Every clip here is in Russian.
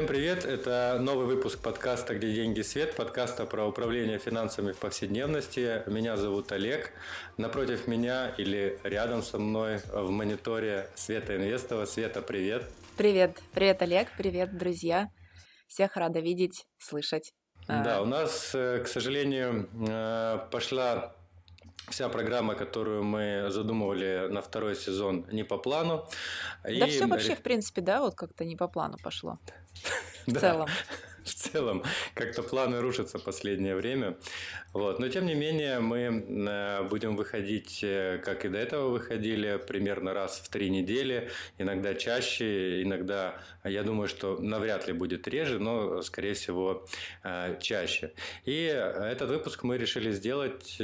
Всем привет! Это новый выпуск подкаста «Где деньги свет», подкаста про управление финансами в повседневности. Меня зовут Олег. Напротив меня или рядом со мной в мониторе Света Инвестова. Света, привет! Привет! Привет, Олег! Привет, друзья! Всех рада видеть, слышать. Да, у нас, э, к сожалению, э, пошла вся программа, которую мы задумывали на второй сезон, не по плану. Да и... все вообще, в принципе, да, вот как-то не по плану пошло. В целом в целом как-то планы рушатся последнее время. Вот. Но тем не менее мы э, будем выходить, э, как и до этого выходили, примерно раз в три недели, иногда чаще, иногда, я думаю, что навряд ли будет реже, но, скорее всего, э, чаще. И этот выпуск мы решили сделать,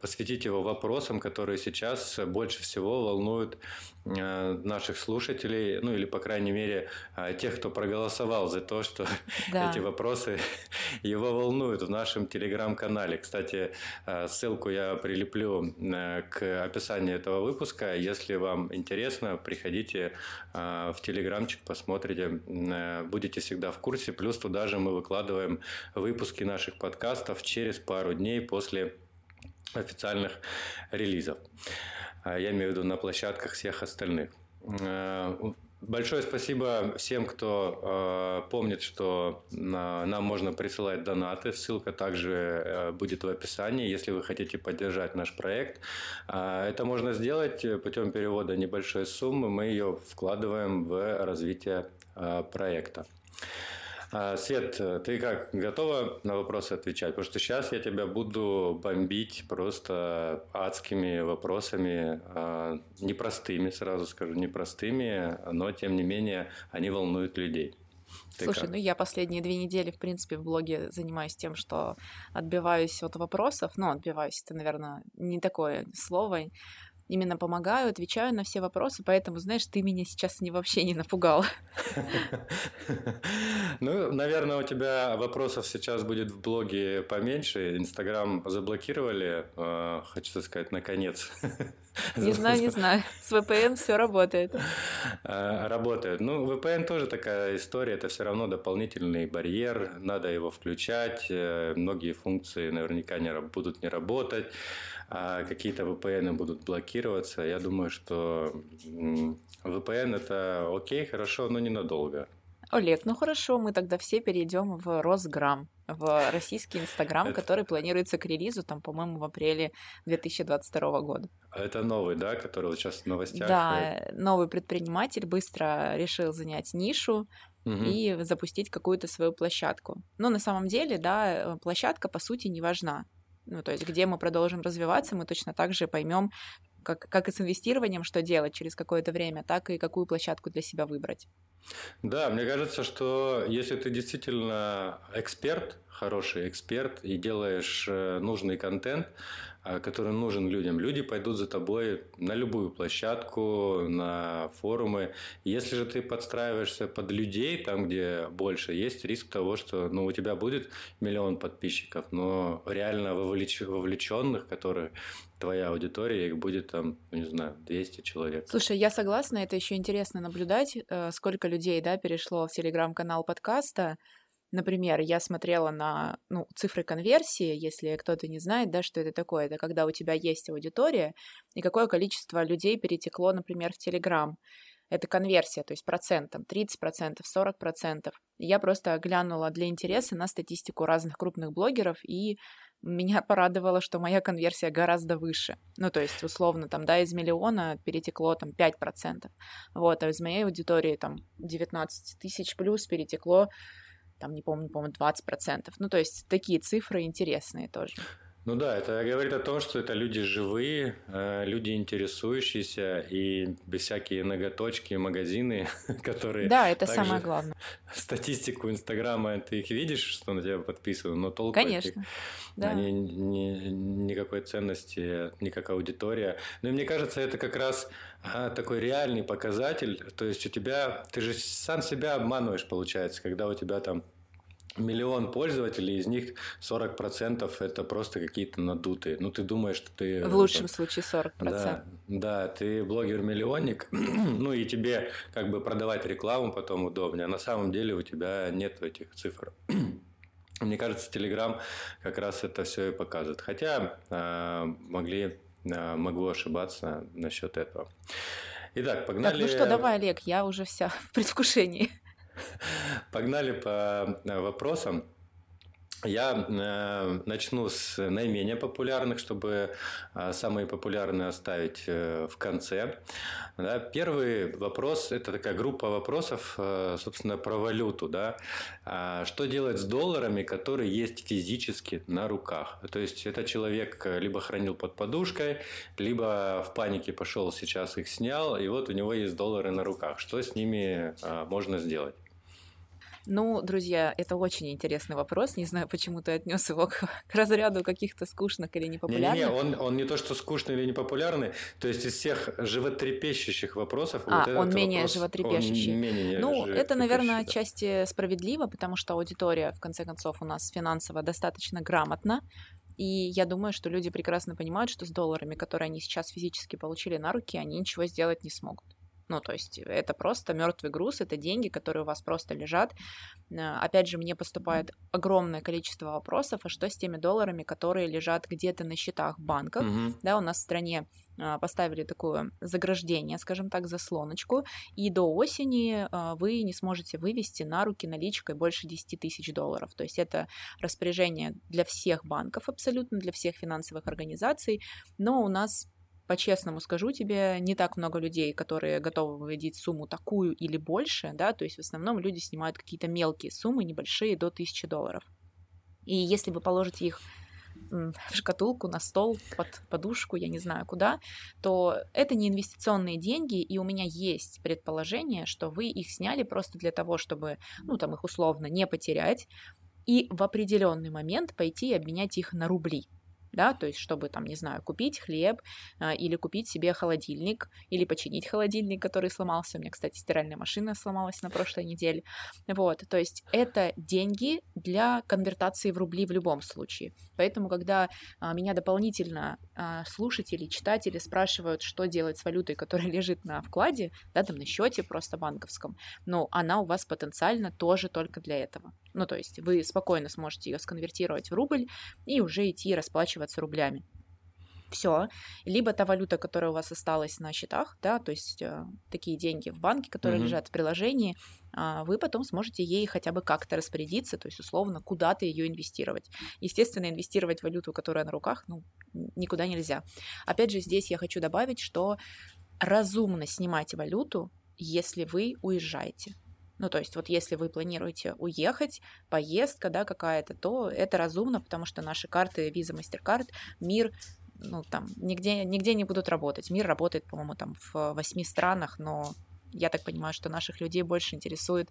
посвятить его вопросам, которые сейчас больше всего волнуют наших слушателей, ну или, по крайней мере, тех, кто проголосовал за то, что да эти вопросы его волнуют в нашем телеграм-канале. Кстати, э, ссылку я прилеплю э, к описанию этого выпуска. Если вам интересно, приходите э, в телеграмчик, посмотрите, будете всегда в курсе. Плюс туда же мы выкладываем выпуски наших подкастов через пару дней после официальных релизов. Я имею в виду на площадках всех остальных. Большое спасибо всем, кто э, помнит, что э, нам можно присылать донаты. Ссылка также э, будет в описании, если вы хотите поддержать наш проект. Э, это можно сделать путем перевода небольшой суммы. Мы ее вкладываем в развитие э, проекта. А, Свет, ты как, готова на вопросы отвечать? Потому что сейчас я тебя буду бомбить просто адскими вопросами, а, непростыми, сразу скажу, непростыми, но тем не менее они волнуют людей. Ты Слушай, как? ну я последние две недели, в принципе, в блоге занимаюсь тем, что отбиваюсь от вопросов. Ну, отбиваюсь, это, наверное, не такое слово именно помогаю, отвечаю на все вопросы, поэтому, знаешь, ты меня сейчас не вообще не напугал. Ну, наверное, у тебя вопросов сейчас будет в блоге поменьше. Инстаграм заблокировали, а, хочу сказать, наконец. Не знаю, не знаю. С VPN все работает. А, работает. Ну, VPN тоже такая история. Это все равно дополнительный барьер. Надо его включать. Э, многие функции наверняка не будут не работать а какие-то VPN будут блокироваться. Я думаю, что VPN это окей, хорошо, но ненадолго. Олег, ну хорошо, мы тогда все перейдем в Росграм, в российский Инстаграм, который планируется к релизу, там, по-моему, в апреле 2022 года. А это новый, да, который вот сейчас в новостях? Да, новый предприниматель быстро решил занять нишу, угу. и запустить какую-то свою площадку. Но на самом деле, да, площадка по сути не важна ну, то есть где мы продолжим развиваться, мы точно так же поймем, как, как и с инвестированием, что делать через какое-то время, так и какую площадку для себя выбрать. Да, мне кажется, что если ты действительно эксперт, хороший эксперт, и делаешь э, нужный контент, а, который нужен людям. Люди пойдут за тобой на любую площадку, на форумы. Если же ты подстраиваешься под людей, там, где больше, есть риск того, что ну, у тебя будет миллион подписчиков, но реально вовлеч... вовлеченных, которые твоя аудитория, их будет там, ну, не знаю, 200 человек. Слушай, я согласна, это еще интересно наблюдать, э, сколько людей, да, перешло в телеграм-канал подкаста, Например, я смотрела на ну, цифры конверсии, если кто-то не знает, да, что это такое. Это когда у тебя есть аудитория, и какое количество людей перетекло, например, в Телеграм. Это конверсия, то есть процентом, 30%, 40%. Я просто глянула для интереса на статистику разных крупных блогеров, и меня порадовало, что моя конверсия гораздо выше. Ну, то есть, условно, там, да, из миллиона перетекло там 5%. Вот, а из моей аудитории там 19 тысяч плюс перетекло там, не помню, по-моему, 20%. Ну, то есть такие цифры интересные тоже. Ну да, это говорит о том, что это люди живые, э, люди интересующиеся и без всякие ноготочки, магазины, которые... Да, это самое главное. Статистику Инстаграма, ты их видишь, что на тебя подписано, но толку Конечно, этих, да. они ни, никакой ценности, ни как аудитория. Ну и мне кажется, это как раз а, такой реальный показатель, то есть у тебя, ты же сам себя обманываешь, получается, когда у тебя там миллион пользователей, из них 40% это просто какие-то надутые. Ну, ты думаешь, что ты... В лучшем это, случае 40%. Да, да, ты блогер-миллионник, ну и тебе как бы продавать рекламу потом удобнее, а на самом деле у тебя нет этих цифр. Мне кажется, Telegram как раз это все и показывает. Хотя э, могли, э, могу ошибаться насчет этого. Итак, погнали. Так, ну что, давай, Олег, я уже вся в предвкушении. Погнали по э, вопросам. Я э, начну с наименее популярных, чтобы э, самые популярные оставить э, в конце. Да, первый вопрос – это такая группа вопросов, э, собственно, про валюту. Да? А что делать с долларами, которые есть физически на руках? То есть, это человек либо хранил под подушкой, либо в панике пошел сейчас их снял, и вот у него есть доллары на руках. Что с ними э, можно сделать? Ну, друзья, это очень интересный вопрос. Не знаю, почему ты отнес его к, к разряду каких-то скучных или непопулярных. Не-не, он, он не то, что скучный или непопулярный. То есть из всех животрепещущих вопросов... А, вот он менее вопрос, животрепещущий. Он менее ну, это, наверное, отчасти справедливо, потому что аудитория, в конце концов, у нас финансово достаточно грамотна. И я думаю, что люди прекрасно понимают, что с долларами, которые они сейчас физически получили на руки, они ничего сделать не смогут. Ну, то есть это просто мертвый груз, это деньги, которые у вас просто лежат. Э, опять же, мне поступает огромное количество вопросов, а что с теми долларами, которые лежат где-то на счетах в банках? Mm-hmm. Да, у нас в стране э, поставили такое заграждение, скажем так, заслоночку, и до осени э, вы не сможете вывести на руки наличкой больше 10 тысяч долларов. То есть это распоряжение для всех банков абсолютно, для всех финансовых организаций, но у нас по-честному скажу тебе, не так много людей, которые готовы выводить сумму такую или больше, да, то есть в основном люди снимают какие-то мелкие суммы, небольшие, до 1000 долларов. И если вы положите их в шкатулку, на стол, под подушку, я не знаю куда, то это не инвестиционные деньги, и у меня есть предположение, что вы их сняли просто для того, чтобы, ну, там их условно не потерять, и в определенный момент пойти и обменять их на рубли да, то есть чтобы там, не знаю, купить хлеб а, или купить себе холодильник, или починить холодильник, который сломался. У меня, кстати, стиральная машина сломалась на прошлой неделе. Вот, то есть это деньги для конвертации в рубли в любом случае. Поэтому, когда а, меня дополнительно а, слушатели, читатели спрашивают, что делать с валютой, которая лежит на вкладе, да, там на счете просто банковском, ну, она у вас потенциально тоже только для этого. Ну, то есть вы спокойно сможете ее сконвертировать в рубль и уже идти расплачиваться рублями. Все. Либо та валюта, которая у вас осталась на счетах, да, то есть э, такие деньги в банке, которые mm-hmm. лежат в приложении, э, вы потом сможете ей хотя бы как-то распорядиться, то есть условно куда-то ее инвестировать. Естественно, инвестировать в валюту, которая на руках, ну, никуда нельзя. Опять же, здесь я хочу добавить, что разумно снимать валюту, если вы уезжаете. Ну, то есть вот если вы планируете уехать, поездка, да, какая-то, то это разумно, потому что наши карты Visa, MasterCard, Мир, ну, там, нигде, нигде не будут работать. Мир работает, по-моему, там в восьми странах, но я так понимаю, что наших людей больше интересует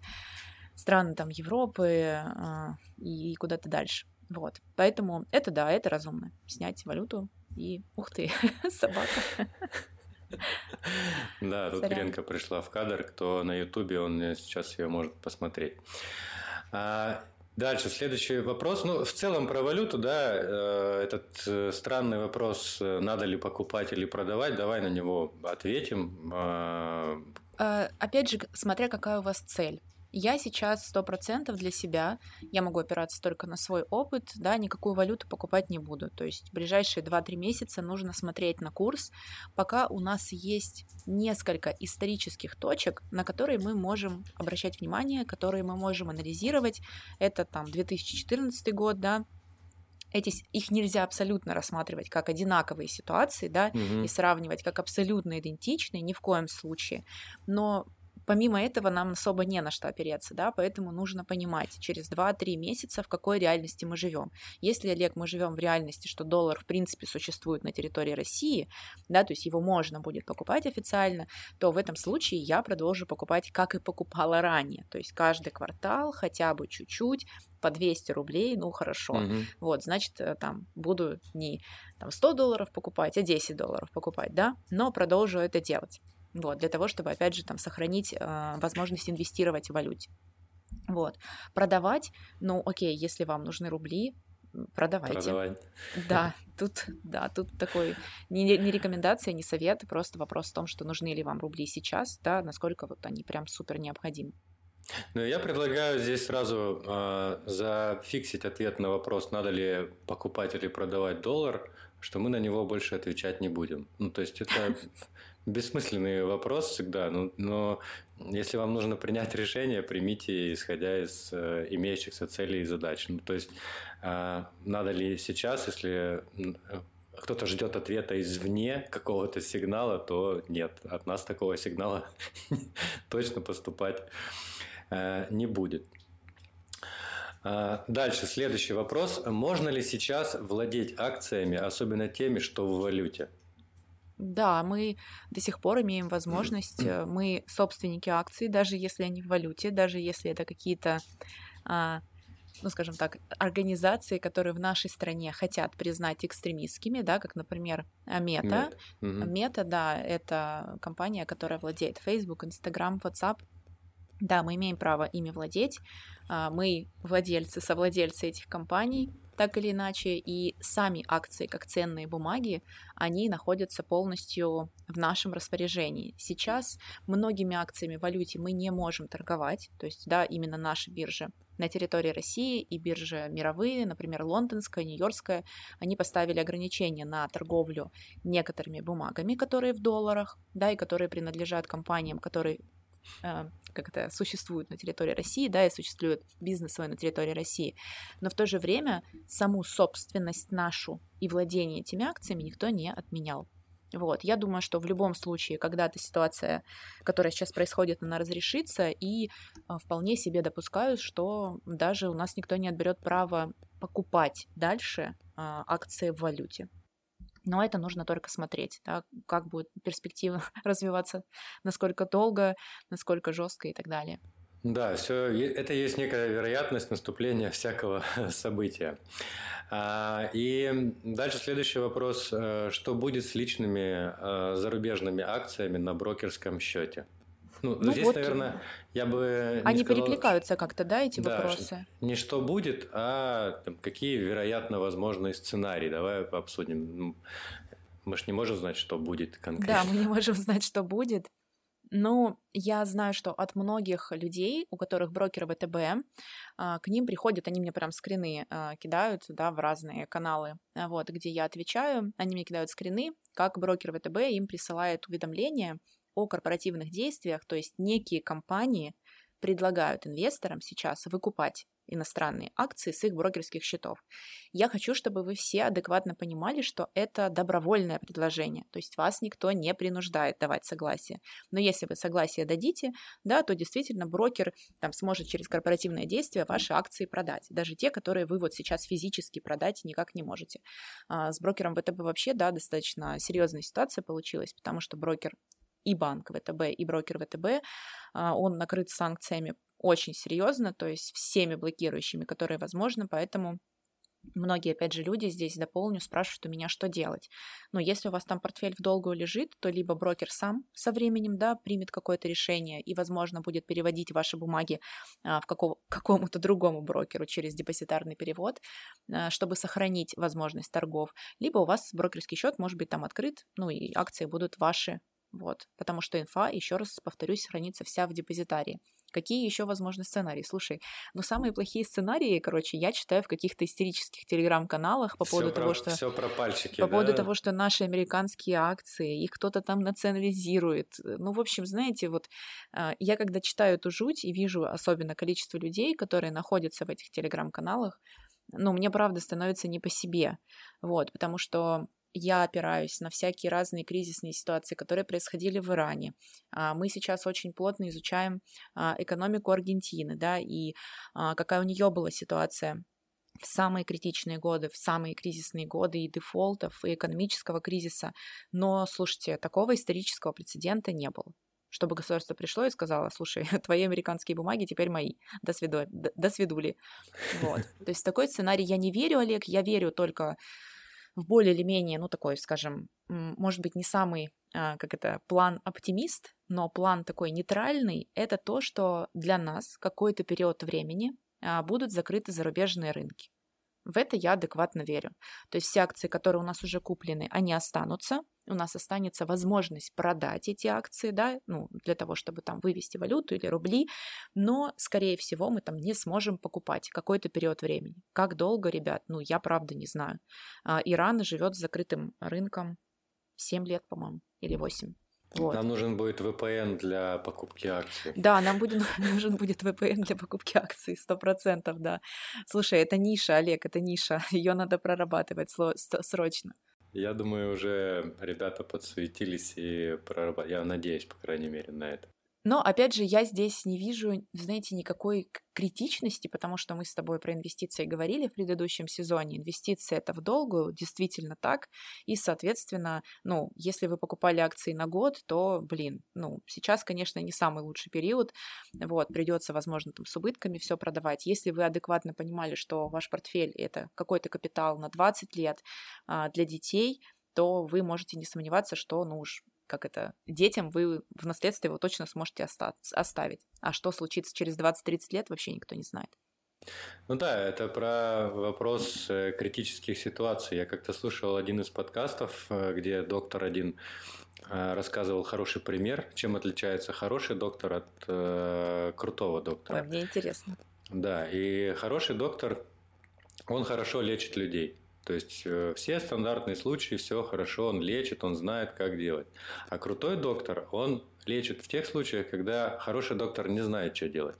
страны там Европы э, и куда-то дальше. Вот. Поэтому это да, это разумно. Снять валюту и ух ты, собака. Да, тут Гренка пришла в кадр. Кто на Ютубе, он сейчас ее может посмотреть. А, дальше, следующий вопрос. Ну, в целом про валюту, да, э, этот э, странный вопрос, э, надо ли покупать или продавать, давай на него ответим. А, опять же, смотря какая у вас цель. Я сейчас сто процентов для себя, я могу опираться только на свой опыт, да, никакую валюту покупать не буду. То есть в ближайшие 2-3 месяца нужно смотреть на курс, пока у нас есть несколько исторических точек, на которые мы можем обращать внимание, которые мы можем анализировать. Это там 2014 год, да, эти, их нельзя абсолютно рассматривать как одинаковые ситуации, да, угу. и сравнивать как абсолютно идентичные, ни в коем случае. Но помимо этого нам особо не на что опереться, да, поэтому нужно понимать через 2-3 месяца, в какой реальности мы живем. Если, Олег, мы живем в реальности, что доллар в принципе существует на территории России, да, то есть его можно будет покупать официально, то в этом случае я продолжу покупать, как и покупала ранее, то есть каждый квартал хотя бы чуть-чуть, по 200 рублей, ну хорошо. Угу. Вот, значит, э, там буду не там, 100 долларов покупать, а 10 долларов покупать, да, но продолжу это делать. Вот, для того, чтобы, опять же, там, сохранить э, возможность инвестировать в валюте. Вот. Продавать, ну окей, если вам нужны рубли, продавайте. Продавать. Да, тут, да, тут такой не, не рекомендация, не совет, просто вопрос в том, что нужны ли вам рубли сейчас, да, насколько вот они прям супер необходимы. Ну, я предлагаю здесь сразу э, зафиксить ответ на вопрос, надо ли покупать или продавать доллар, что мы на него больше отвечать не будем. Ну, то есть это бессмысленный вопрос всегда, но, но если вам нужно принять решение, примите исходя из э, имеющихся целей и задач. Ну, то есть э, надо ли сейчас, если э, кто-то ждет ответа извне какого-то сигнала, то нет, от нас такого сигнала точно поступать э, не будет. А, дальше, следующий вопрос. Можно ли сейчас владеть акциями, особенно теми, что в валюте? Да, мы до сих пор имеем возможность, э, мы собственники акций, даже если они в валюте, даже если это какие-то, а, ну, скажем так, организации, которые в нашей стране хотят признать экстремистскими, да, как, например, Мета. Мета, да, это компания, которая владеет Facebook, Instagram, WhatsApp. Да, мы имеем право ими владеть. А, мы владельцы, совладельцы этих компаний, так или иначе, и сами акции, как ценные бумаги, они находятся полностью в нашем распоряжении. Сейчас многими акциями в валюте мы не можем торговать, то есть, да, именно наша биржа на территории России и биржи мировые, например, лондонская, нью-йоркская, они поставили ограничения на торговлю некоторыми бумагами, которые в долларах, да, и которые принадлежат компаниям, которые как это существует на территории России, да, и существует бизнес свой на территории России, но в то же время саму собственность нашу и владение этими акциями никто не отменял. Вот, я думаю, что в любом случае, когда-то ситуация, которая сейчас происходит, она разрешится, и э, вполне себе допускаю, что даже у нас никто не отберет право покупать дальше а, акции в валюте. Но это нужно только смотреть, да, как будет перспектива развиваться, насколько долго, насколько жестко и так далее. Да, все, это есть некая вероятность наступления всякого события. А, и дальше следующий вопрос. Э, что будет с личными э, зарубежными акциями на брокерском счете? Ну, ну здесь, вот, наверное, я бы... Они сказал, перекликаются как-то, да, эти да, вопросы? Не что будет, а там, какие, вероятно, возможные сценарии. Давай обсудим. Ну, мы же не можем знать, что будет конкретно. Да, мы не можем знать, что будет. Но я знаю, что от многих людей, у которых брокеры ВТБ, а, к ним приходят, они мне прям скрины а, кидают, да, в разные каналы, а, вот, где я отвечаю, они мне кидают скрины, как брокер ВТБ им присылает уведомления о корпоративных действиях, то есть некие компании предлагают инвесторам сейчас выкупать иностранные акции с их брокерских счетов. Я хочу, чтобы вы все адекватно понимали, что это добровольное предложение, то есть вас никто не принуждает давать согласие. Но если вы согласие дадите, да, то действительно брокер там сможет через корпоративное действие ваши акции продать, даже те, которые вы вот сейчас физически продать никак не можете. А с брокером ВТБ вообще, да, достаточно серьезная ситуация получилась, потому что брокер и банк ВТБ, и брокер ВТБ, а, он накрыт санкциями очень серьезно, то есть всеми блокирующими, которые возможны, поэтому Многие, опять же, люди здесь, дополню, спрашивают у меня, что делать. Но если у вас там портфель в долгую лежит, то либо брокер сам со временем, да, примет какое-то решение и, возможно, будет переводить ваши бумаги а, в какого, какому-то другому брокеру через депозитарный перевод, а, чтобы сохранить возможность торгов. Либо у вас брокерский счет может быть там открыт, ну и акции будут ваши вот, потому что инфа, еще раз повторюсь, хранится вся в депозитарии. Какие еще возможны сценарии? Слушай, ну самые плохие сценарии, короче, я читаю в каких-то истерических телеграм-каналах по поводу про, того, что... Все про пальчики, По да? поводу того, что наши американские акции, их кто-то там национализирует. Ну, в общем, знаете, вот а, я когда читаю эту жуть и вижу особенно количество людей, которые находятся в этих телеграм-каналах, ну, мне правда становится не по себе. Вот, потому что я опираюсь на всякие разные кризисные ситуации, которые происходили в Иране. А, мы сейчас очень плотно изучаем а, экономику Аргентины, да, и а, какая у нее была ситуация в самые критичные годы, в самые кризисные годы и дефолтов, и экономического кризиса. Но, слушайте, такого исторического прецедента не было чтобы государство пришло и сказало, слушай, твои американские бумаги теперь мои, до, свиду, до, свидули. Вот. То есть такой сценарий я не верю, Олег, я верю только в более или менее, ну, такой, скажем, может быть, не самый, а, как это, план оптимист, но план такой нейтральный, это то, что для нас какой-то период времени а, будут закрыты зарубежные рынки. В это я адекватно верю. То есть все акции, которые у нас уже куплены, они останутся. У нас останется возможность продать эти акции, да, ну, для того, чтобы там вывести валюту или рубли, но, скорее всего, мы там не сможем покупать какой-то период времени. Как долго, ребят, ну, я правда не знаю. А, Иран живет с закрытым рынком 7 лет, по-моему, или 8. Вот. Нам нужен будет VPN для покупки акций. Да, нам будет, нужен будет VPN для покупки акций, сто процентов, да. Слушай, это ниша, Олег, это ниша, ее надо прорабатывать срочно. Я думаю, уже ребята подсуетились и прорабатывают. Я надеюсь, по крайней мере, на это. Но, опять же, я здесь не вижу, знаете, никакой критичности, потому что мы с тобой про инвестиции говорили в предыдущем сезоне. Инвестиции это в долгую, действительно так. И, соответственно, ну, если вы покупали акции на год, то, блин, ну, сейчас, конечно, не самый лучший период. Вот, придется, возможно, там с убытками все продавать. Если вы адекватно понимали, что ваш портфель это какой-то капитал на 20 лет а, для детей, то вы можете не сомневаться, что, ну уж как это, детям вы в наследство его точно сможете оставить. А что случится через 20-30 лет, вообще никто не знает. Ну да, это про вопрос э, критических ситуаций. Я как-то слушал один из подкастов, э, где доктор один э, рассказывал хороший пример, чем отличается хороший доктор от э, крутого доктора. Ой, мне интересно. Да, и хороший доктор, он хорошо лечит людей. То есть э, все стандартные случаи, все хорошо, он лечит, он знает, как делать. А крутой доктор, он лечит в тех случаях, когда хороший доктор не знает, что делать.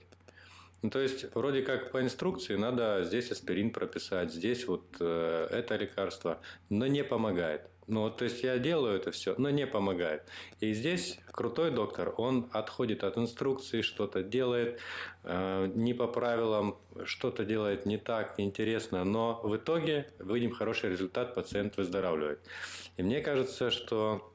Ну, то есть, вроде как по инструкции надо здесь аспирин прописать, здесь вот э, это лекарство, но не помогает. Ну, то есть я делаю это все, но не помогает. И здесь крутой доктор, он отходит от инструкции, что-то делает э, не по правилам, что-то делает не так, неинтересно, но в итоге выйдем хороший результат, пациент выздоравливает. И мне кажется, что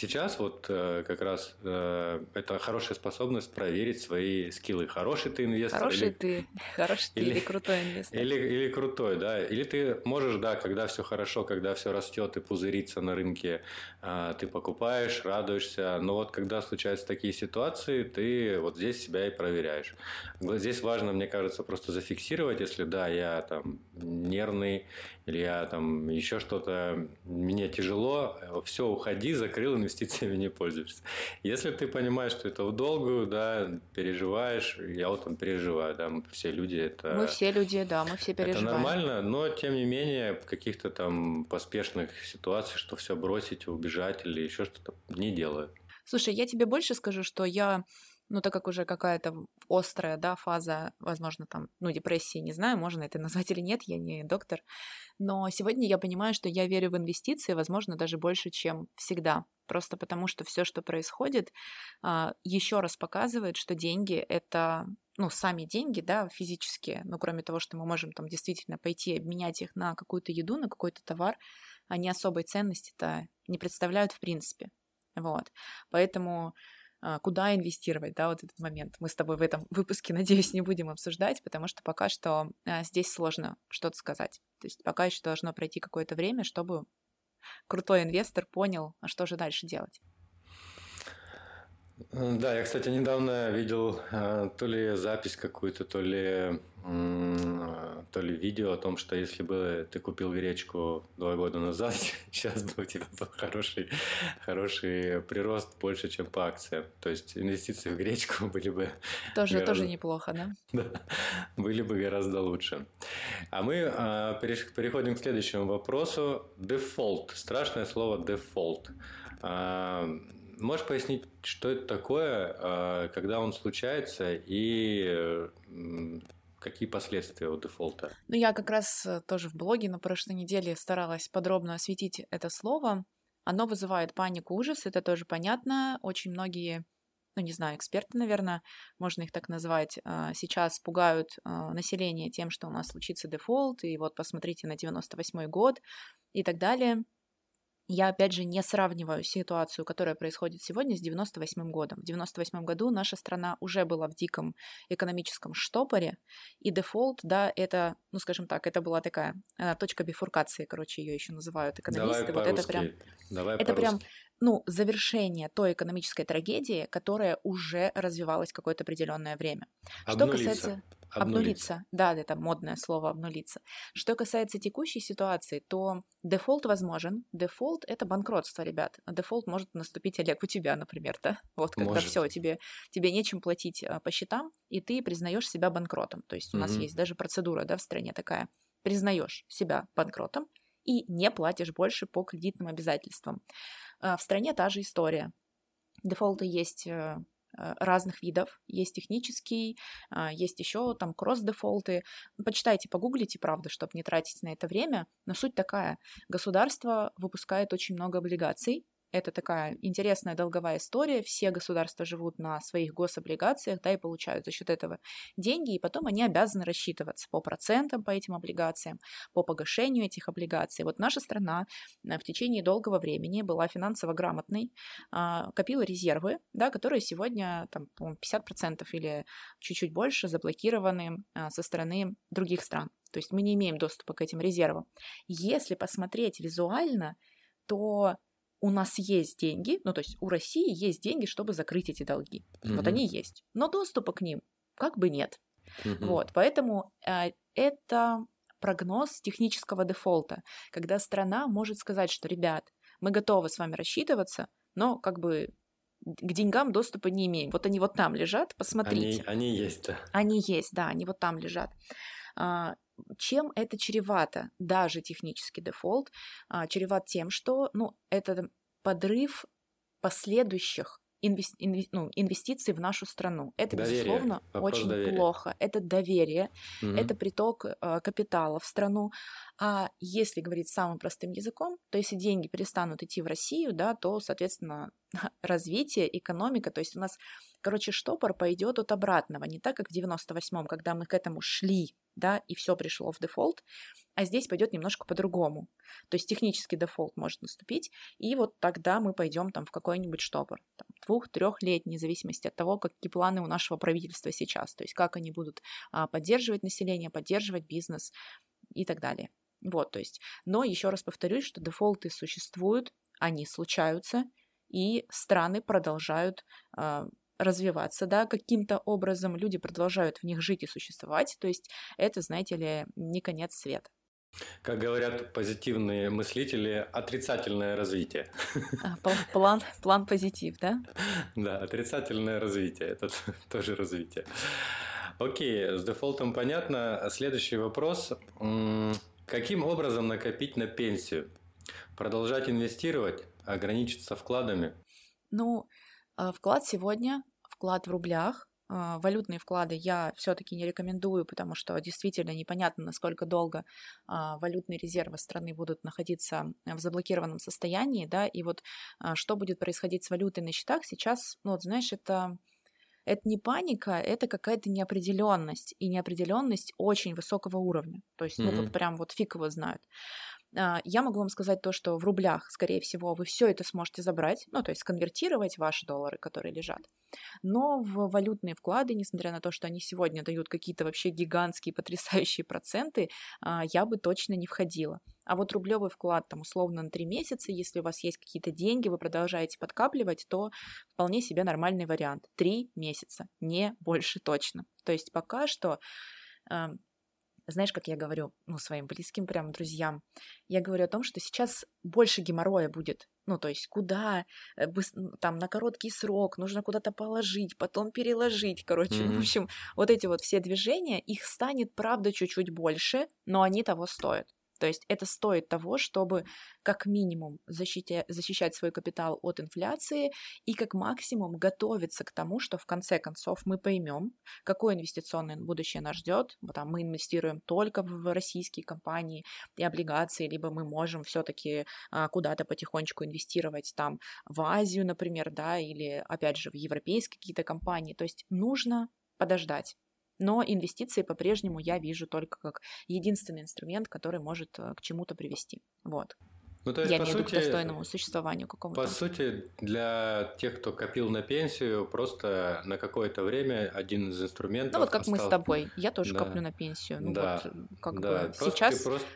Сейчас вот э, как раз э, это хорошая способность проверить свои скиллы. Хороший ты инвестор. Хороший или, ты, хороший или, ты или крутой инвестор. Или, или крутой, да. Или ты можешь, да, когда все хорошо, когда все растет и пузырится на рынке, э, ты покупаешь, радуешься. Но вот когда случаются такие ситуации, ты вот здесь себя и проверяешь. Здесь важно, мне кажется, просто зафиксировать, если да, я там нервный, или я там еще что-то, мне тяжело, все, уходи, закрыл, инвестициями не пользуешься. Если ты понимаешь, что это в долгую, да, переживаешь, я вот там переживаю, да, мы все люди это... Мы все люди, да, мы все переживаем. Это нормально, но тем не менее каких-то там поспешных ситуаций, что все бросить, убежать или еще что-то не делаю. Слушай, я тебе больше скажу, что я ну, так как уже какая-то острая, да, фаза, возможно, там, ну, депрессии, не знаю, можно это назвать или нет, я не доктор, но сегодня я понимаю, что я верю в инвестиции, возможно, даже больше, чем всегда, просто потому что все, что происходит, а, еще раз показывает, что деньги — это ну, сами деньги, да, физические, ну, кроме того, что мы можем там действительно пойти обменять их на какую-то еду, на какой-то товар, они особой ценности-то не представляют в принципе. Вот. Поэтому куда инвестировать, да, вот этот момент. Мы с тобой в этом выпуске, надеюсь, не будем обсуждать, потому что пока что а, здесь сложно что-то сказать. То есть пока еще должно пройти какое-то время, чтобы крутой инвестор понял, а что же дальше делать. Да, я, кстати, недавно видел то ли запись какую-то, то ли то ли видео о том, что если бы ты купил гречку два года назад, сейчас бы у тебя был хороший, хороший прирост больше, чем по акциям. То есть инвестиции в гречку были бы... Тоже, гораздо... тоже неплохо, да? Да, были бы гораздо лучше. А мы а, переходим к следующему вопросу. Дефолт. Страшное слово дефолт. А, можешь пояснить, что это такое, а, когда он случается и Какие последствия у дефолта? Ну, я как раз э, тоже в блоге на прошлой неделе старалась подробно осветить это слово. Оно вызывает панику, ужас, это тоже понятно. Очень многие, ну, не знаю, эксперты, наверное, можно их так назвать, а, сейчас пугают а, население тем, что у нас случится дефолт, и вот посмотрите на 98 год и так далее. Я, опять же, не сравниваю ситуацию, которая происходит сегодня, с 98 годом. В 98 году наша страна уже была в диком экономическом штопоре, и дефолт, да, это, ну, скажем так, это была такая э, точка бифуркации, короче, ее еще называют экономисты. Давай вот это прям, Давай это прям, ну, завершение той экономической трагедии, которая уже развивалась какое-то определенное время. Обнулиться. Что касается Обнулиться. Да, это модное слово обнулиться. Что касается текущей ситуации, то дефолт возможен. Дефолт это банкротство, ребят. Дефолт может наступить, Олег, у тебя, например, да? Вот когда все, тебе, тебе нечем платить а, по счетам, и ты признаешь себя банкротом. То есть у угу. нас есть даже процедура да, в стране такая. Признаешь себя банкротом и не платишь больше по кредитным обязательствам. А, в стране та же история. Дефолты есть Э, разных видов. Есть технический, а, есть еще там кросс-дефолты. Почитайте, погуглите, правда, чтобы не тратить на это время. Но суть такая. Государство выпускает очень много облигаций, это такая интересная долговая история. Все государства живут на своих гособлигациях, да, и получают за счет этого деньги, и потом они обязаны рассчитываться по процентам по этим облигациям, по погашению этих облигаций. Вот наша страна э, в течение долгого времени была финансово грамотной, а, копила резервы, да, которые сегодня там, 50% или чуть-чуть больше заблокированы а, со стороны других стран. То есть мы не имеем доступа к этим резервам. Если посмотреть визуально, то у нас есть деньги, ну то есть у России есть деньги, чтобы закрыть эти долги. Mm-hmm. Вот они есть. Но доступа к ним как бы нет. Mm-hmm. Вот, поэтому э, это прогноз технического дефолта, когда страна может сказать, что, ребят, мы готовы с вами рассчитываться, но как бы к деньгам доступа не имеем. Вот они вот там лежат, посмотрите. Они, они есть, да. Они есть, да, они вот там лежат. Чем это чревато, даже технический дефолт, а, чреват тем, что ну, это подрыв последующих инвести, инвести, ну, инвестиций в нашу страну. Это, доверие. безусловно, Вопрос очень доверия. плохо. Это доверие, угу. это приток э, капитала в страну. А если говорить самым простым языком, то если деньги перестанут идти в Россию, да, то, соответственно, развитие, экономика, то есть у нас, короче, штопор пойдет от обратного, не так, как в 98-м, когда мы к этому шли, да, и все пришло в дефолт, а здесь пойдет немножко по-другому. То есть технический дефолт может наступить, и вот тогда мы пойдем там в какой-нибудь штопор, двух-трех лет, вне зависимости от того, какие планы у нашего правительства сейчас, то есть как они будут а, поддерживать население, поддерживать бизнес и так далее. Вот, то есть, но еще раз повторюсь, что дефолты существуют, они случаются, и страны продолжают э, развиваться, да, каким-то образом люди продолжают в них жить и существовать, то есть это, знаете ли, не конец света. Как говорят позитивные мыслители, отрицательное развитие. А, план, план позитив, да? Да, отрицательное развитие, это тоже развитие. Окей, с дефолтом понятно. Следующий вопрос. Каким образом накопить на пенсию? Продолжать инвестировать? Ограничиться вкладами? Ну, а, вклад сегодня, вклад в рублях, а, валютные вклады я все-таки не рекомендую, потому что действительно непонятно, насколько долго а, валютные резервы страны будут находиться в заблокированном состоянии, да, и вот что будет происходить с валютой на счетах сейчас, ну, вот знаешь, это это не паника, это какая-то неопределенность, и неопределенность очень высокого уровня. То есть, ну, mm-hmm. вот прям вот фиг его знают. А, я могу вам сказать то, что в рублях, скорее всего, вы все это сможете забрать, ну, то есть конвертировать ваши доллары, которые лежат. Но в валютные вклады, несмотря на то, что они сегодня дают какие-то вообще гигантские, потрясающие проценты, а, я бы точно не входила. А вот рублевый вклад, там, условно, на 3 месяца, если у вас есть какие-то деньги, вы продолжаете подкапливать, то вполне себе нормальный вариант. 3 месяца, не больше точно. То есть пока что знаешь, как я говорю, ну, своим близким прям друзьям, я говорю о том, что сейчас больше геморроя будет. Ну, то есть куда, э, там, на короткий срок, нужно куда-то положить, потом переложить, короче. Mm-hmm. В общем, вот эти вот все движения, их станет, правда, чуть-чуть больше, но они того стоят. То есть это стоит того, чтобы как минимум защитя, защищать свой капитал от инфляции и как максимум готовиться к тому, что в конце концов мы поймем, какое инвестиционное будущее нас ждет. Там мы инвестируем только в российские компании и облигации, либо мы можем все-таки а, куда-то потихонечку инвестировать там в Азию, например, да, или опять же в европейские какие-то компании. То есть нужно подождать. Но инвестиции по-прежнему я вижу только как единственный инструмент, который может э, к чему-то привести. Вот. Ну, то есть, Я по имею сути, к достойному существованию какому-то. По сути, для тех, кто копил на пенсию, просто на какое-то время один из инструментов. Ну, вот как остался... мы с тобой. Я тоже да. коплю на пенсию. Ну, да. вот, как да. бы просто сейчас просто...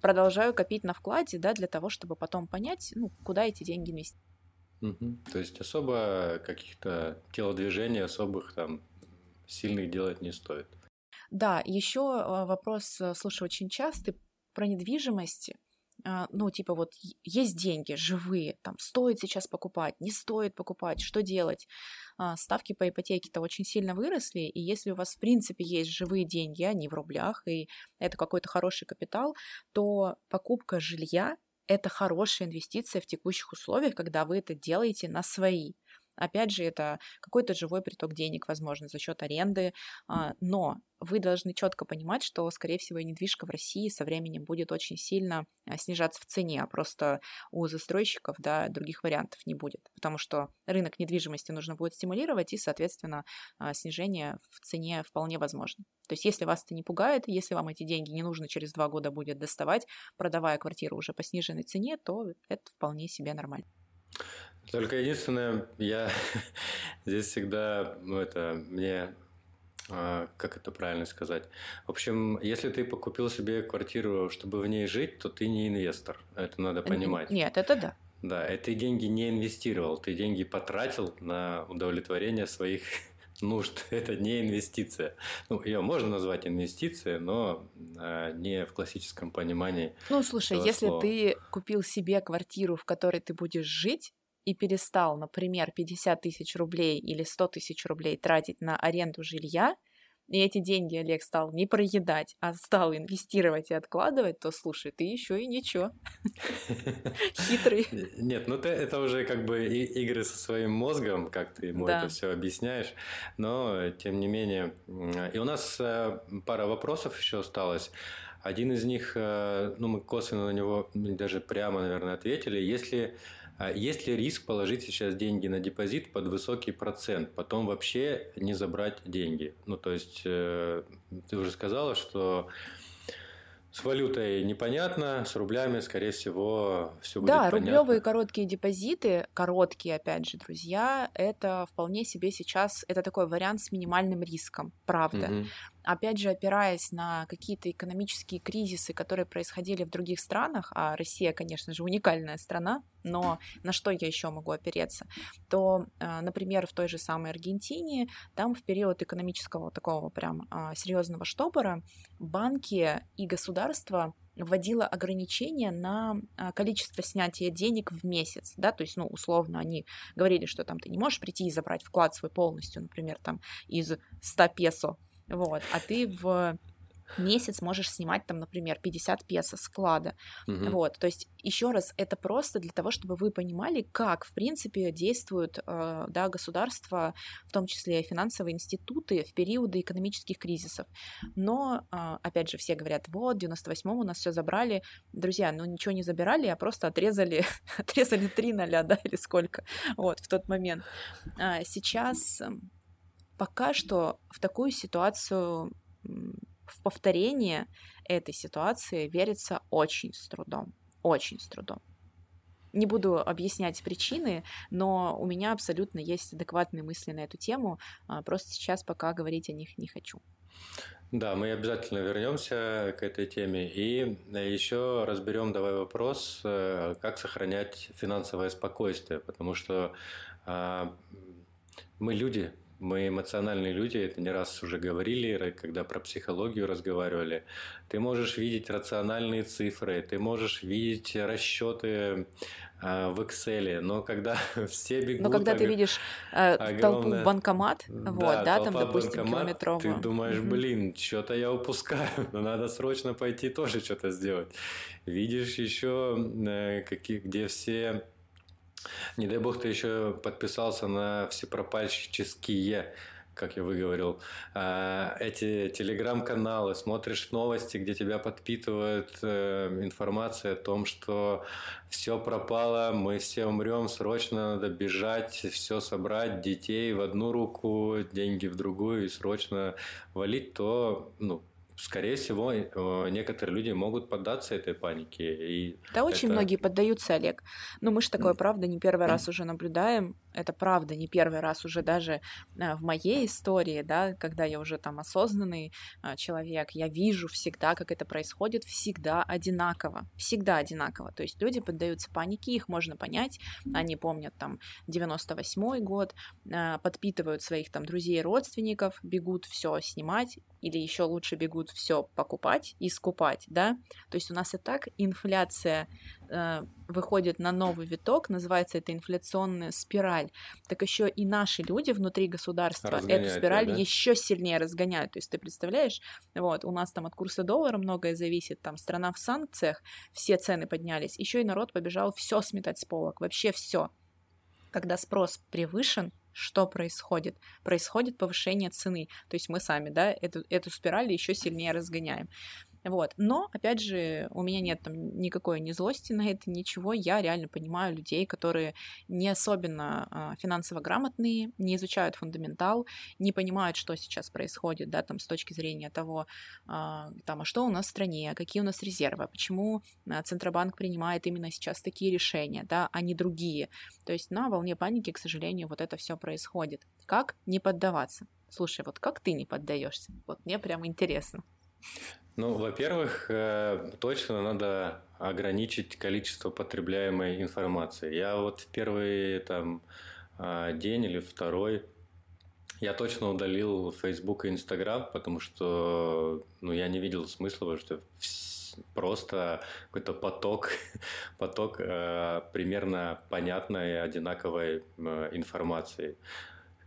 продолжаю копить на вкладе, да, для того, чтобы потом понять, ну, куда эти деньги инвестировать. Угу. То есть особо каких-то телодвижений особых там сильных делать не стоит. Да, еще а, вопрос, э, слушай, очень частый про недвижимость. А, ну, типа вот есть деньги живые, там, стоит сейчас покупать, не стоит покупать, что делать? А, ставки по ипотеке-то очень сильно выросли, и если у вас, в принципе, есть живые деньги, они в рублях, и это какой-то хороший капитал, то покупка жилья – это хорошая инвестиция в текущих условиях, когда вы это делаете на свои. Опять же, это какой-то живой приток денег, возможно, за счет аренды, а, но вы должны четко понимать, что, скорее всего, недвижка в России со временем будет очень сильно а, снижаться в цене, а просто у застройщиков да, других вариантов не будет, потому что рынок недвижимости нужно будет стимулировать, и, соответственно, а, снижение в цене вполне возможно. То есть, если вас это не пугает, если вам эти деньги не нужно через два года будет доставать, продавая квартиру уже по сниженной цене, то это вполне себе нормально. Только единственное, я здесь всегда, ну это, мне а, как это правильно сказать? В общем, если ты покупил себе квартиру, чтобы в ней жить, то ты не инвестор. Это надо понимать. Нет, это да. Да, и ты деньги не инвестировал, ты деньги потратил на удовлетворение своих нужд. Это не инвестиция. Ну, ее можно назвать инвестицией, но а, не в классическом понимании. Ну, слушай, если слова. ты купил себе квартиру, в которой ты будешь жить, и перестал, например, 50 тысяч рублей или 100 тысяч рублей тратить на аренду жилья, и эти деньги Олег стал не проедать, а стал инвестировать и откладывать, то слушай, ты еще и ничего. Хитрый. Нет, ну ты, это уже как бы игры со своим мозгом, как ты ему да. это все объясняешь. Но тем не менее. И у нас э, пара вопросов еще осталось. Один из них, э, ну, мы косвенно на него даже прямо, наверное, ответили. Если есть ли риск положить сейчас деньги на депозит под высокий процент, потом вообще не забрать деньги? Ну, то есть, э, ты уже сказала, что с валютой непонятно, с рублями, скорее всего, все будет да, понятно. Да, рублевые короткие депозиты, короткие, опять же, друзья, это вполне себе сейчас, это такой вариант с минимальным риском, правда. Угу опять же, опираясь на какие-то экономические кризисы, которые происходили в других странах, а Россия, конечно же, уникальная страна, но на что я еще могу опереться, то, а, например, в той же самой Аргентине, там в период экономического такого прям а, серьезного штопора банки и государство вводила ограничения на а, количество снятия денег в месяц, да, то есть, ну, условно, они говорили, что там ты не можешь прийти и забрать вклад свой полностью, например, там из 100 песо вот, а ты в месяц можешь снимать там, например, 50 песо склада. Угу. Вот, то есть еще раз, это просто для того, чтобы вы понимали, как, в принципе, действуют э, да, государства, в том числе финансовые институты в периоды экономических кризисов. Но, э, опять же, все говорят, вот, в 98-м у нас все забрали. Друзья, ну ничего не забирали, а просто отрезали, отрезали 3 ноля, да, или сколько, вот, в тот момент. А сейчас пока что в такую ситуацию, в повторение этой ситуации верится очень с трудом. Очень с трудом. Не буду объяснять причины, но у меня абсолютно есть адекватные мысли на эту тему. А, просто сейчас пока говорить о них не хочу. Да, мы обязательно вернемся к этой теме и еще разберем давай вопрос, э, как сохранять финансовое спокойствие, потому что а, мы люди, мы эмоциональные люди, это не раз уже говорили, когда про психологию разговаривали. Ты можешь видеть рациональные цифры, ты можешь видеть расчеты а, в Excel, но когда все бегут... Но когда ты видишь э, огромное... толпу в банкомат, да, вот, да, там, допустим, километровую. Ты думаешь, блин, что-то я упускаю, но надо срочно пойти тоже что-то сделать. Видишь еще, э, какие, где все не дай бог ты еще подписался на всепропальческие как я выговорил, а, эти телеграм-каналы, смотришь новости, где тебя подпитывают э, информация о том, что все пропало, мы все умрем, срочно надо бежать, все собрать, детей в одну руку, деньги в другую и срочно валить, то ну, скорее всего, некоторые люди могут поддаться этой панике. И да, очень это... многие поддаются, Олег. Но мы же такое, правда, не первый раз уже наблюдаем. Это правда, не первый раз уже даже э, в моей истории, да, когда я уже там осознанный э, человек, я вижу всегда, как это происходит, всегда одинаково, всегда одинаково. То есть люди поддаются панике, их можно понять, они помнят там 98 год, подпитывают своих там друзей родственников, бегут все снимать, или еще лучше бегут все покупать и скупать, да, то есть у нас и так инфляция э, выходит на новый виток, называется это инфляционная спираль, так еще и наши люди внутри государства Разгоняют эту спираль да? еще сильнее разгоняют, то есть ты представляешь, вот, у нас там от курса доллара многое зависит, там страна в санкциях, все цены поднялись, еще и народ побежал все сметать с полок, вообще все, когда спрос превышен, что происходит? Происходит повышение цены. То есть мы сами, да, эту, эту спираль еще сильнее разгоняем. Вот. Но, опять же, у меня нет там никакой ни злости на это, ничего. Я реально понимаю людей, которые не особенно а, финансово грамотные, не изучают фундаментал, не понимают, что сейчас происходит, да, там, с точки зрения того, а, там, а что у нас в стране, какие у нас резервы, почему а, Центробанк принимает именно сейчас такие решения, да, а не другие. То есть на волне паники, к сожалению, вот это все происходит. Как не поддаваться? Слушай, вот как ты не поддаешься? Вот мне прям интересно. Ну, во-первых, э, точно надо ограничить количество потребляемой информации. Я вот в первый там а, день или второй я точно удалил Facebook и Instagram, потому что ну, я не видел смысла, потому что просто какой-то поток, поток э, примерно понятной, одинаковой э, информации.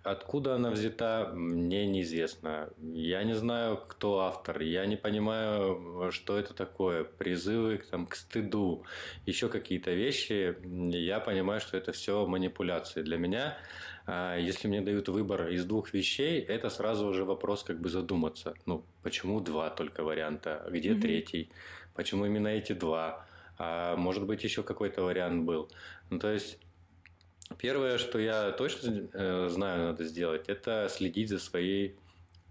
Откуда она взята, мне неизвестно. Я не знаю, кто автор. Я не понимаю, что это такое. Призывы там, к стыду, еще какие-то вещи. Я понимаю, что это все манипуляции. Для меня, а, если мне дают выбор из двух вещей, это сразу уже вопрос как бы задуматься. Ну, почему два только варианта? Где mm-hmm. третий? Почему именно эти два? А может быть, еще какой-то вариант был. Ну, то есть Первое, что я точно э, знаю, надо сделать, это следить за своей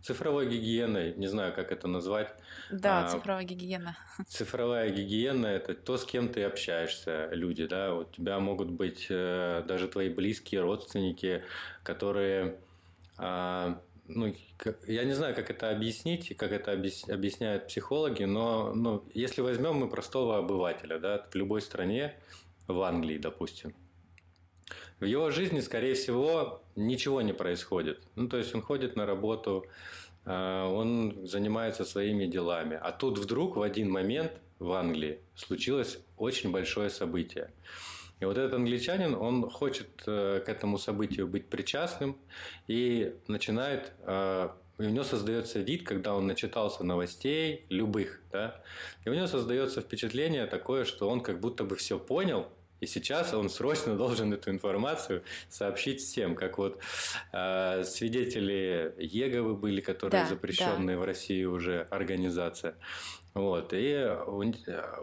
цифровой гигиеной. Не знаю, как это назвать. Да, а, цифровая гигиена. Цифровая гигиена – это то, с кем ты общаешься, люди. Да? У тебя могут быть э, даже твои близкие родственники, которые… Э, ну, я не знаю, как это объяснить, как это объясняют психологи, но ну, если возьмем мы простого обывателя, да, в любой стране, в Англии, допустим, в его жизни, скорее всего, ничего не происходит. Ну, то есть он ходит на работу, а, он занимается своими делами. А тут вдруг в один момент в Англии случилось очень большое событие. И вот этот англичанин, он хочет э, к этому событию быть причастным и начинает э, у него создается вид, когда он начитался новостей, любых, да, и у него создается впечатление такое, что он как будто бы все понял, и сейчас он срочно должен эту информацию сообщить всем, как вот э, свидетели Еговы были, которые да, запрещенные да. в России уже организация. Вот. И у,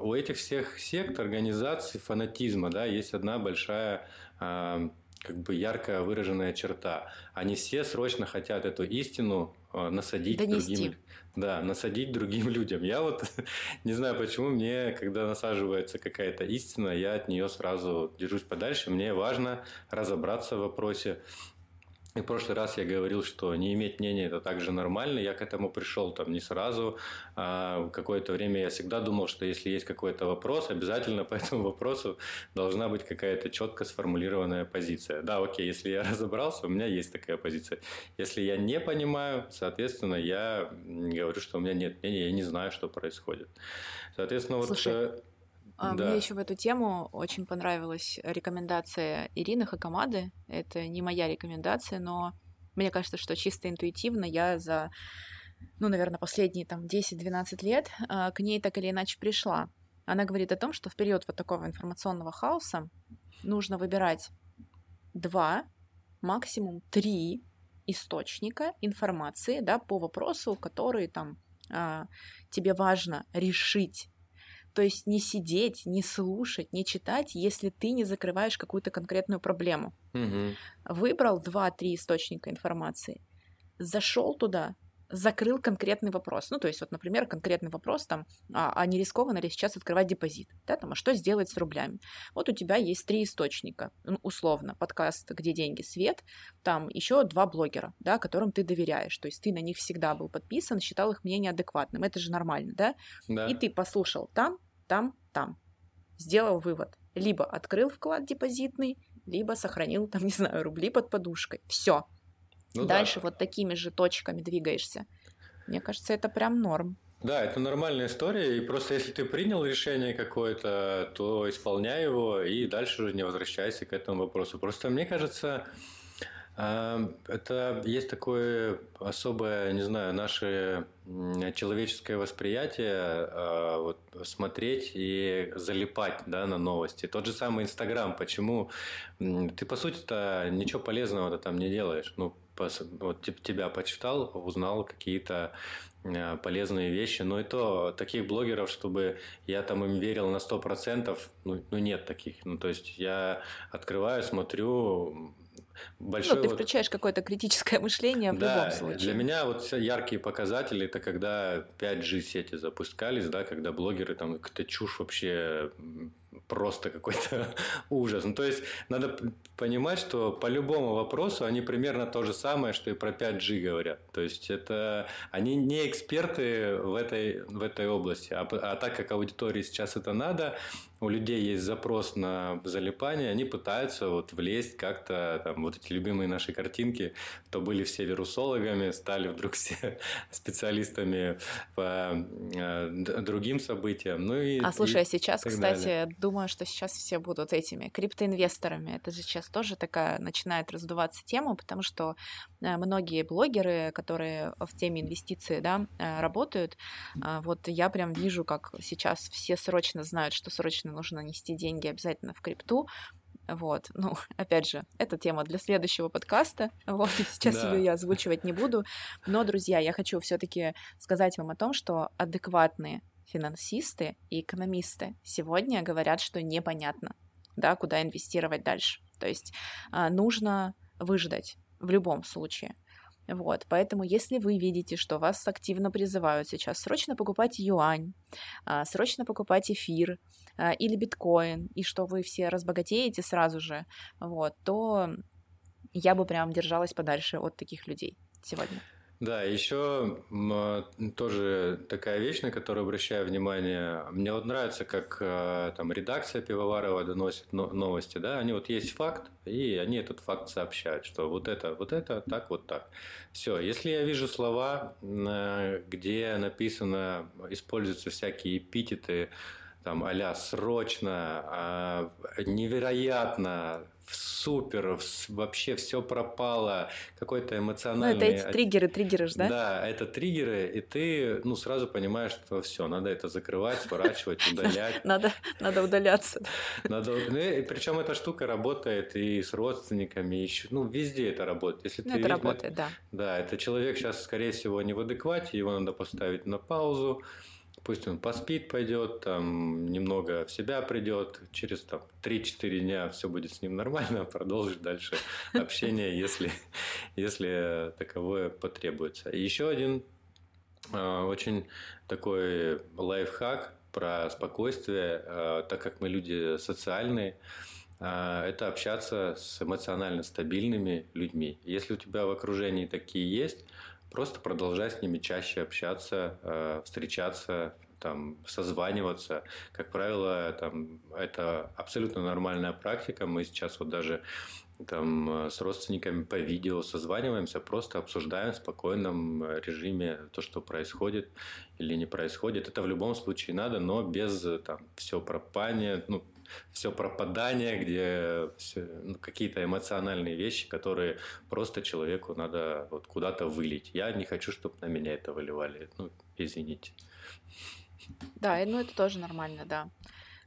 у этих всех сект, организаций, фанатизма, да, есть одна большая э, как бы ярко выраженная черта. Они все срочно хотят эту истину э, насадить Донести. другим да, насадить другим людям. Я вот не знаю, почему мне, когда насаживается какая-то истина, я от нее сразу держусь подальше. Мне важно разобраться в вопросе, и в прошлый раз я говорил, что не иметь мнения это также нормально. Я к этому пришел там не сразу. А какое-то время я всегда думал, что если есть какой-то вопрос, обязательно по этому вопросу должна быть какая-то четко сформулированная позиция. Да, окей, если я разобрался, у меня есть такая позиция. Если я не понимаю, соответственно, я говорю, что у меня нет мнения, я не знаю, что происходит. Соответственно, Слушай, вот а, да. Мне еще в эту тему очень понравилась рекомендация Ирины Хакамады. Это не моя рекомендация, но мне кажется, что чисто интуитивно я за, ну, наверное, последние там 10-12 лет а, к ней так или иначе пришла. Она говорит о том, что в период вот такого информационного хаоса нужно выбирать два, максимум три источника информации, да, по вопросу, который там а, тебе важно решить то есть не сидеть, не слушать, не читать, если ты не закрываешь какую-то конкретную проблему. Угу. Выбрал два-три источника информации, зашел туда, закрыл конкретный вопрос. Ну, то есть, вот, например, конкретный вопрос там, а, а не рискованно ли сейчас открывать депозит? Да, там, а что сделать с рублями? Вот у тебя есть три источника, ну, условно, подкаст «Где деньги? Свет», там еще два блогера, да, которым ты доверяешь, то есть ты на них всегда был подписан, считал их мнение адекватным, это же нормально, да? да. И ты послушал там, там, там, сделал вывод. Либо открыл вклад депозитный, либо сохранил, там, не знаю, рубли под подушкой. Все, ну, Дальше да. вот такими же точками двигаешься. Мне кажется, это прям норм. Да, это нормальная история, и просто если ты принял решение какое-то, то исполняй его и дальше уже не возвращайся к этому вопросу. Просто мне кажется, а, это есть такое особое, не знаю, наше человеческое восприятие, а, вот, смотреть и залипать да, на новости. Тот же самый Инстаграм, почему ты, по сути-то, ничего полезного там не делаешь. Ну, вот тебя почитал, узнал какие-то а, полезные вещи. Но и то таких блогеров, чтобы я там им верил на 100%, ну, ну нет таких. Ну, то есть я открываю, смотрю, большой... Ну, ты включаешь какое-то критическое мышление в да, любом случае. для меня вот яркие показатели, это когда 5G сети запускались, да, когда блогеры там какая-то чушь вообще просто какой-то ужас. Ну, то есть надо понимать, что по любому вопросу они примерно то же самое, что и про 5G говорят. То есть это они не эксперты в этой, в этой области. А, а так как аудитории сейчас это надо, у людей есть запрос на залипание, они пытаются вот влезть как-то, там, вот эти любимые наши картинки, то были все вирусологами, стали вдруг все специалистами по э, другим событиям. Ну и, а слушай, и а сейчас, кстати, далее. Думаю, что сейчас все будут этими криптоинвесторами. Это же сейчас тоже такая начинает раздуваться тема, потому что э, многие блогеры, которые в теме инвестиций да, э, работают, э, вот я прям вижу, как сейчас все срочно знают, что срочно нужно нести деньги обязательно в крипту. Вот, ну, опять же, это тема для следующего подкаста. Вот, сейчас да. ее я озвучивать не буду. Но, друзья, я хочу все-таки сказать вам о том, что адекватные финансисты и экономисты сегодня говорят, что непонятно, да, куда инвестировать дальше. То есть а, нужно выждать в любом случае. Вот, поэтому если вы видите, что вас активно призывают сейчас срочно покупать юань, а, срочно покупать эфир а, или биткоин, и что вы все разбогатеете сразу же, вот, то я бы прям держалась подальше от таких людей сегодня. Да, еще тоже такая вещь, на которую обращаю внимание. Мне вот нравится, как э, там редакция Пивоварова доносит новости, да, они вот есть факт, и они этот факт сообщают, что вот это, вот это, так, вот так. Все, если я вижу слова, где написано, используются всякие эпитеты, там, а срочно, невероятно, супер, вообще все пропало, какой-то эмоциональный... Ну, это эти триггеры, триггеры же, да? Да, это триггеры, и ты, ну, сразу понимаешь, что все, надо это закрывать, сворачивать, удалять. Надо, надо удаляться. Надо, ну, причем эта штука работает и с родственниками, еще, ну, везде это работает. Если ну, ты, это работает, да. Да, это человек сейчас, скорее всего, не в адеквате, его надо поставить на паузу, Пусть он поспит, пойдет, там, немного в себя придет, через там, 3-4 дня все будет с ним нормально, продолжит дальше общение, если, если таковое потребуется. И еще один э, очень такой лайфхак про спокойствие, э, так как мы люди социальные, э, это общаться с эмоционально стабильными людьми. Если у тебя в окружении такие есть, Просто продолжать с ними чаще общаться, э, встречаться, там, созваниваться. Как правило, там, это абсолютно нормальная практика. Мы сейчас вот даже там, с родственниками по видео созваниваемся, просто обсуждаем в спокойном режиме то, что происходит или не происходит. Это в любом случае надо, но без там, все пропания, ну, все пропадание, где все, ну, какие-то эмоциональные вещи, которые просто человеку надо вот куда-то вылить. Я не хочу, чтобы на меня это выливали. Ну, извините. Да, ну это тоже нормально, да.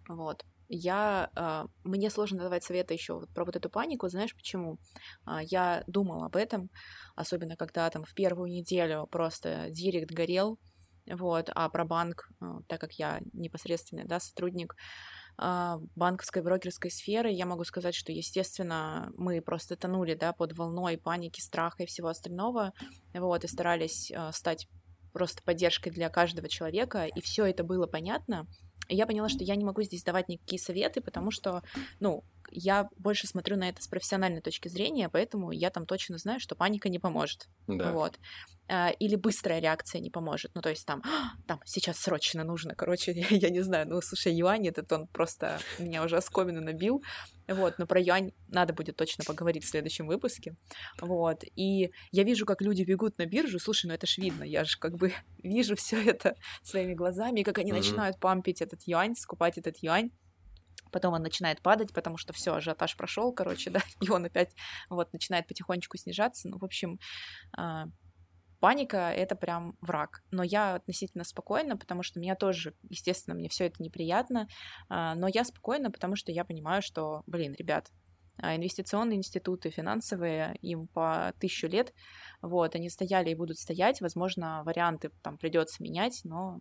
Вот. Я, э, мне сложно давать советы еще вот про вот эту панику, знаешь почему? Э, я думала об этом, особенно когда там в первую неделю просто директ горел, вот, а про банк, э, так как я непосредственный, да, сотрудник, банковской брокерской сферы, я могу сказать, что, естественно, мы просто тонули, да, под волной паники, страха и всего остального, вот, и старались а, стать просто поддержкой для каждого человека, и все это было понятно. И я поняла, что я не могу здесь давать никакие советы, потому что, ну, я больше смотрю на это с профессиональной точки зрения, поэтому я там точно знаю, что паника не поможет. Да. Вот. А, или быстрая реакция не поможет. Ну, то есть там, там сейчас срочно нужно, короче, я не знаю, ну, слушай, юань этот, он просто меня уже оскомину набил, вот, но про юань надо будет точно поговорить в следующем выпуске, вот, и я вижу, как люди бегут на биржу, слушай, ну это ж видно, я же как бы вижу все это своими глазами, и как они mm-hmm. начинают пампить этот юань, скупать этот юань, потом он начинает падать, потому что все, ажиотаж прошел, короче, да, и он опять вот начинает потихонечку снижаться. Ну, в общем, а, паника — это прям враг. Но я относительно спокойна, потому что меня тоже, естественно, мне все это неприятно, а, но я спокойна, потому что я понимаю, что, блин, ребят, а, инвестиционные институты, финансовые, им по тысячу лет, вот, они стояли и будут стоять, возможно, варианты там придется менять, но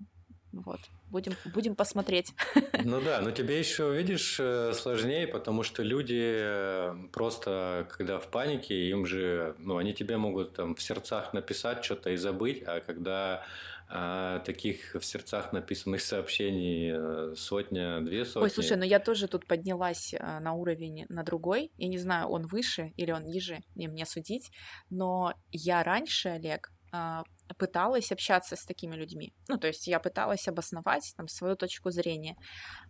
вот, будем, будем посмотреть. Ну да, но тебе еще, видишь, э, сложнее, потому что люди э, просто, когда в панике, им же, ну, они тебе могут там в сердцах написать что-то и забыть, а когда а таких в сердцах написанных сообщений э, сотня, две сотни. Ой, слушай, но я тоже тут поднялась на уровень на другой. Я не знаю, он выше или он ниже, не мне судить. Но я раньше, Олег, а, пыталась общаться с такими людьми. Ну, то есть я пыталась обосновать там свою точку зрения.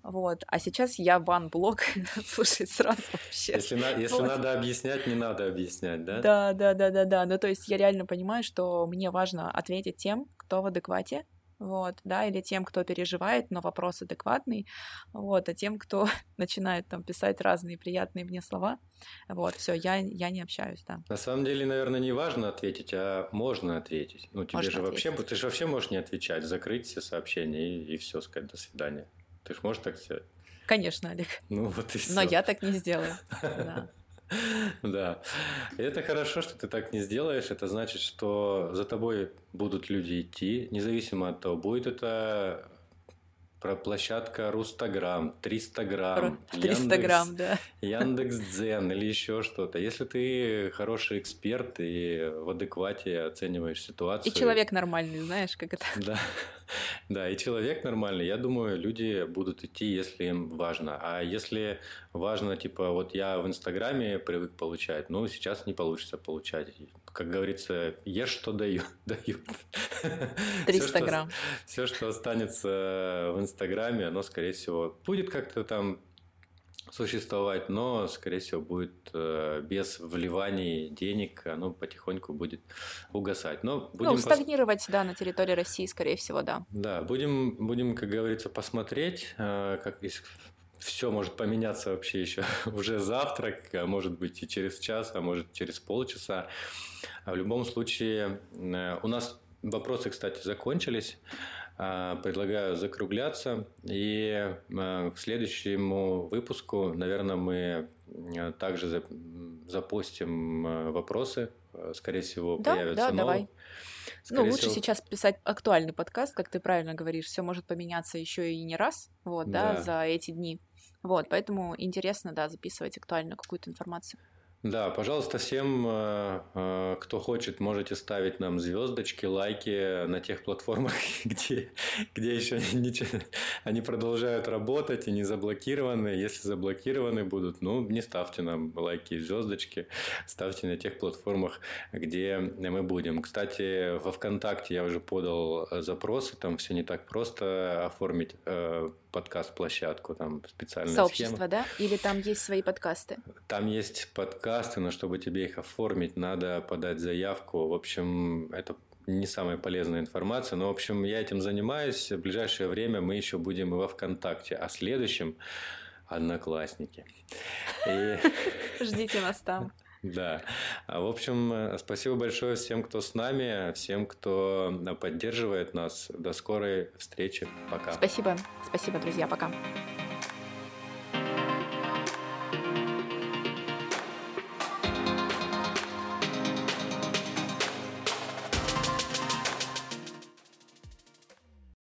Вот. А сейчас я бан-блок, слушай, сразу вообще. Если, на, если вот. надо объяснять, не надо объяснять, да? Да, да, да, да, да. Ну, то есть я реально понимаю, что мне важно ответить тем, кто в адеквате, вот, да, или тем, кто переживает, но вопрос адекватный, вот, а тем, кто начинает там писать разные приятные мне слова, вот, все, я, я не общаюсь, да. На самом деле, наверное, не важно ответить, а можно ответить. Ну, тебе можно же ответить. вообще, ты же вообще можешь не отвечать, закрыть все сообщения и, и все, сказать до свидания. Ты же можешь так сделать? Конечно, Олег. Ну, вот и все. Но я так не сделаю, да. Да. Это хорошо, что ты так не сделаешь. Это значит, что за тобой будут люди идти, независимо от того, будет это про площадка Рустаграм, 300 грамм, 300 Яндекс, грамм, да. Яндекс Дзен или еще что-то. Если ты хороший эксперт и в адеквате оцениваешь ситуацию. И человек нормальный, знаешь, как это. Да. Да, и человек нормальный. Я думаю, люди будут идти, если им важно. А если важно, типа, вот я в Инстаграме привык получать, ну, сейчас не получится получать. Как говорится, ешь, что даю, дают. 300 все, грамм. Что, все, что останется в Инстаграме, оно, скорее всего, будет как-то там существовать, но, скорее всего, будет э, без вливаний денег, оно потихоньку будет угасать. Но будем ну, стагнировать, пос... да, на территории России, скорее всего, да. Да, будем, будем как говорится, посмотреть, э, как все может поменяться вообще еще уже завтра, а может быть и через час, а может через полчаса. А в любом случае, э, у нас вопросы, кстати, закончились. А, предлагаю закругляться. И а, к следующему выпуску, наверное, мы а, также запустим вопросы. Скорее всего, да, появятся да, новые. Давай. Скорее ну, лучше всего... сейчас писать актуальный подкаст, как ты правильно говоришь. Все может поменяться еще и не раз, вот, да, да за эти дни. Вот, поэтому интересно, да, записывать актуальную какую-то информацию. Да, пожалуйста, всем, э, э, кто хочет, можете ставить нам звездочки, лайки на тех платформах, где, где еще ничего, они продолжают работать и не заблокированы. Если заблокированы будут, ну, не ставьте нам лайки и звездочки, ставьте на тех платформах, где мы будем. Кстати, во ВКонтакте я уже подал запросы, там все не так просто оформить э, подкаст-площадку, там специальная Сообщество, схема. да? Или там есть свои подкасты? Там есть подкасты, но чтобы тебе их оформить, надо подать заявку. В общем, это не самая полезная информация, но, в общем, я этим занимаюсь. В ближайшее время мы еще будем и во ВКонтакте, а следующем Одноклассники. Ждите нас там. Да. А, в общем, спасибо большое всем, кто с нами, всем, кто поддерживает нас. До скорой встречи. Пока. Спасибо. Спасибо, друзья. Пока.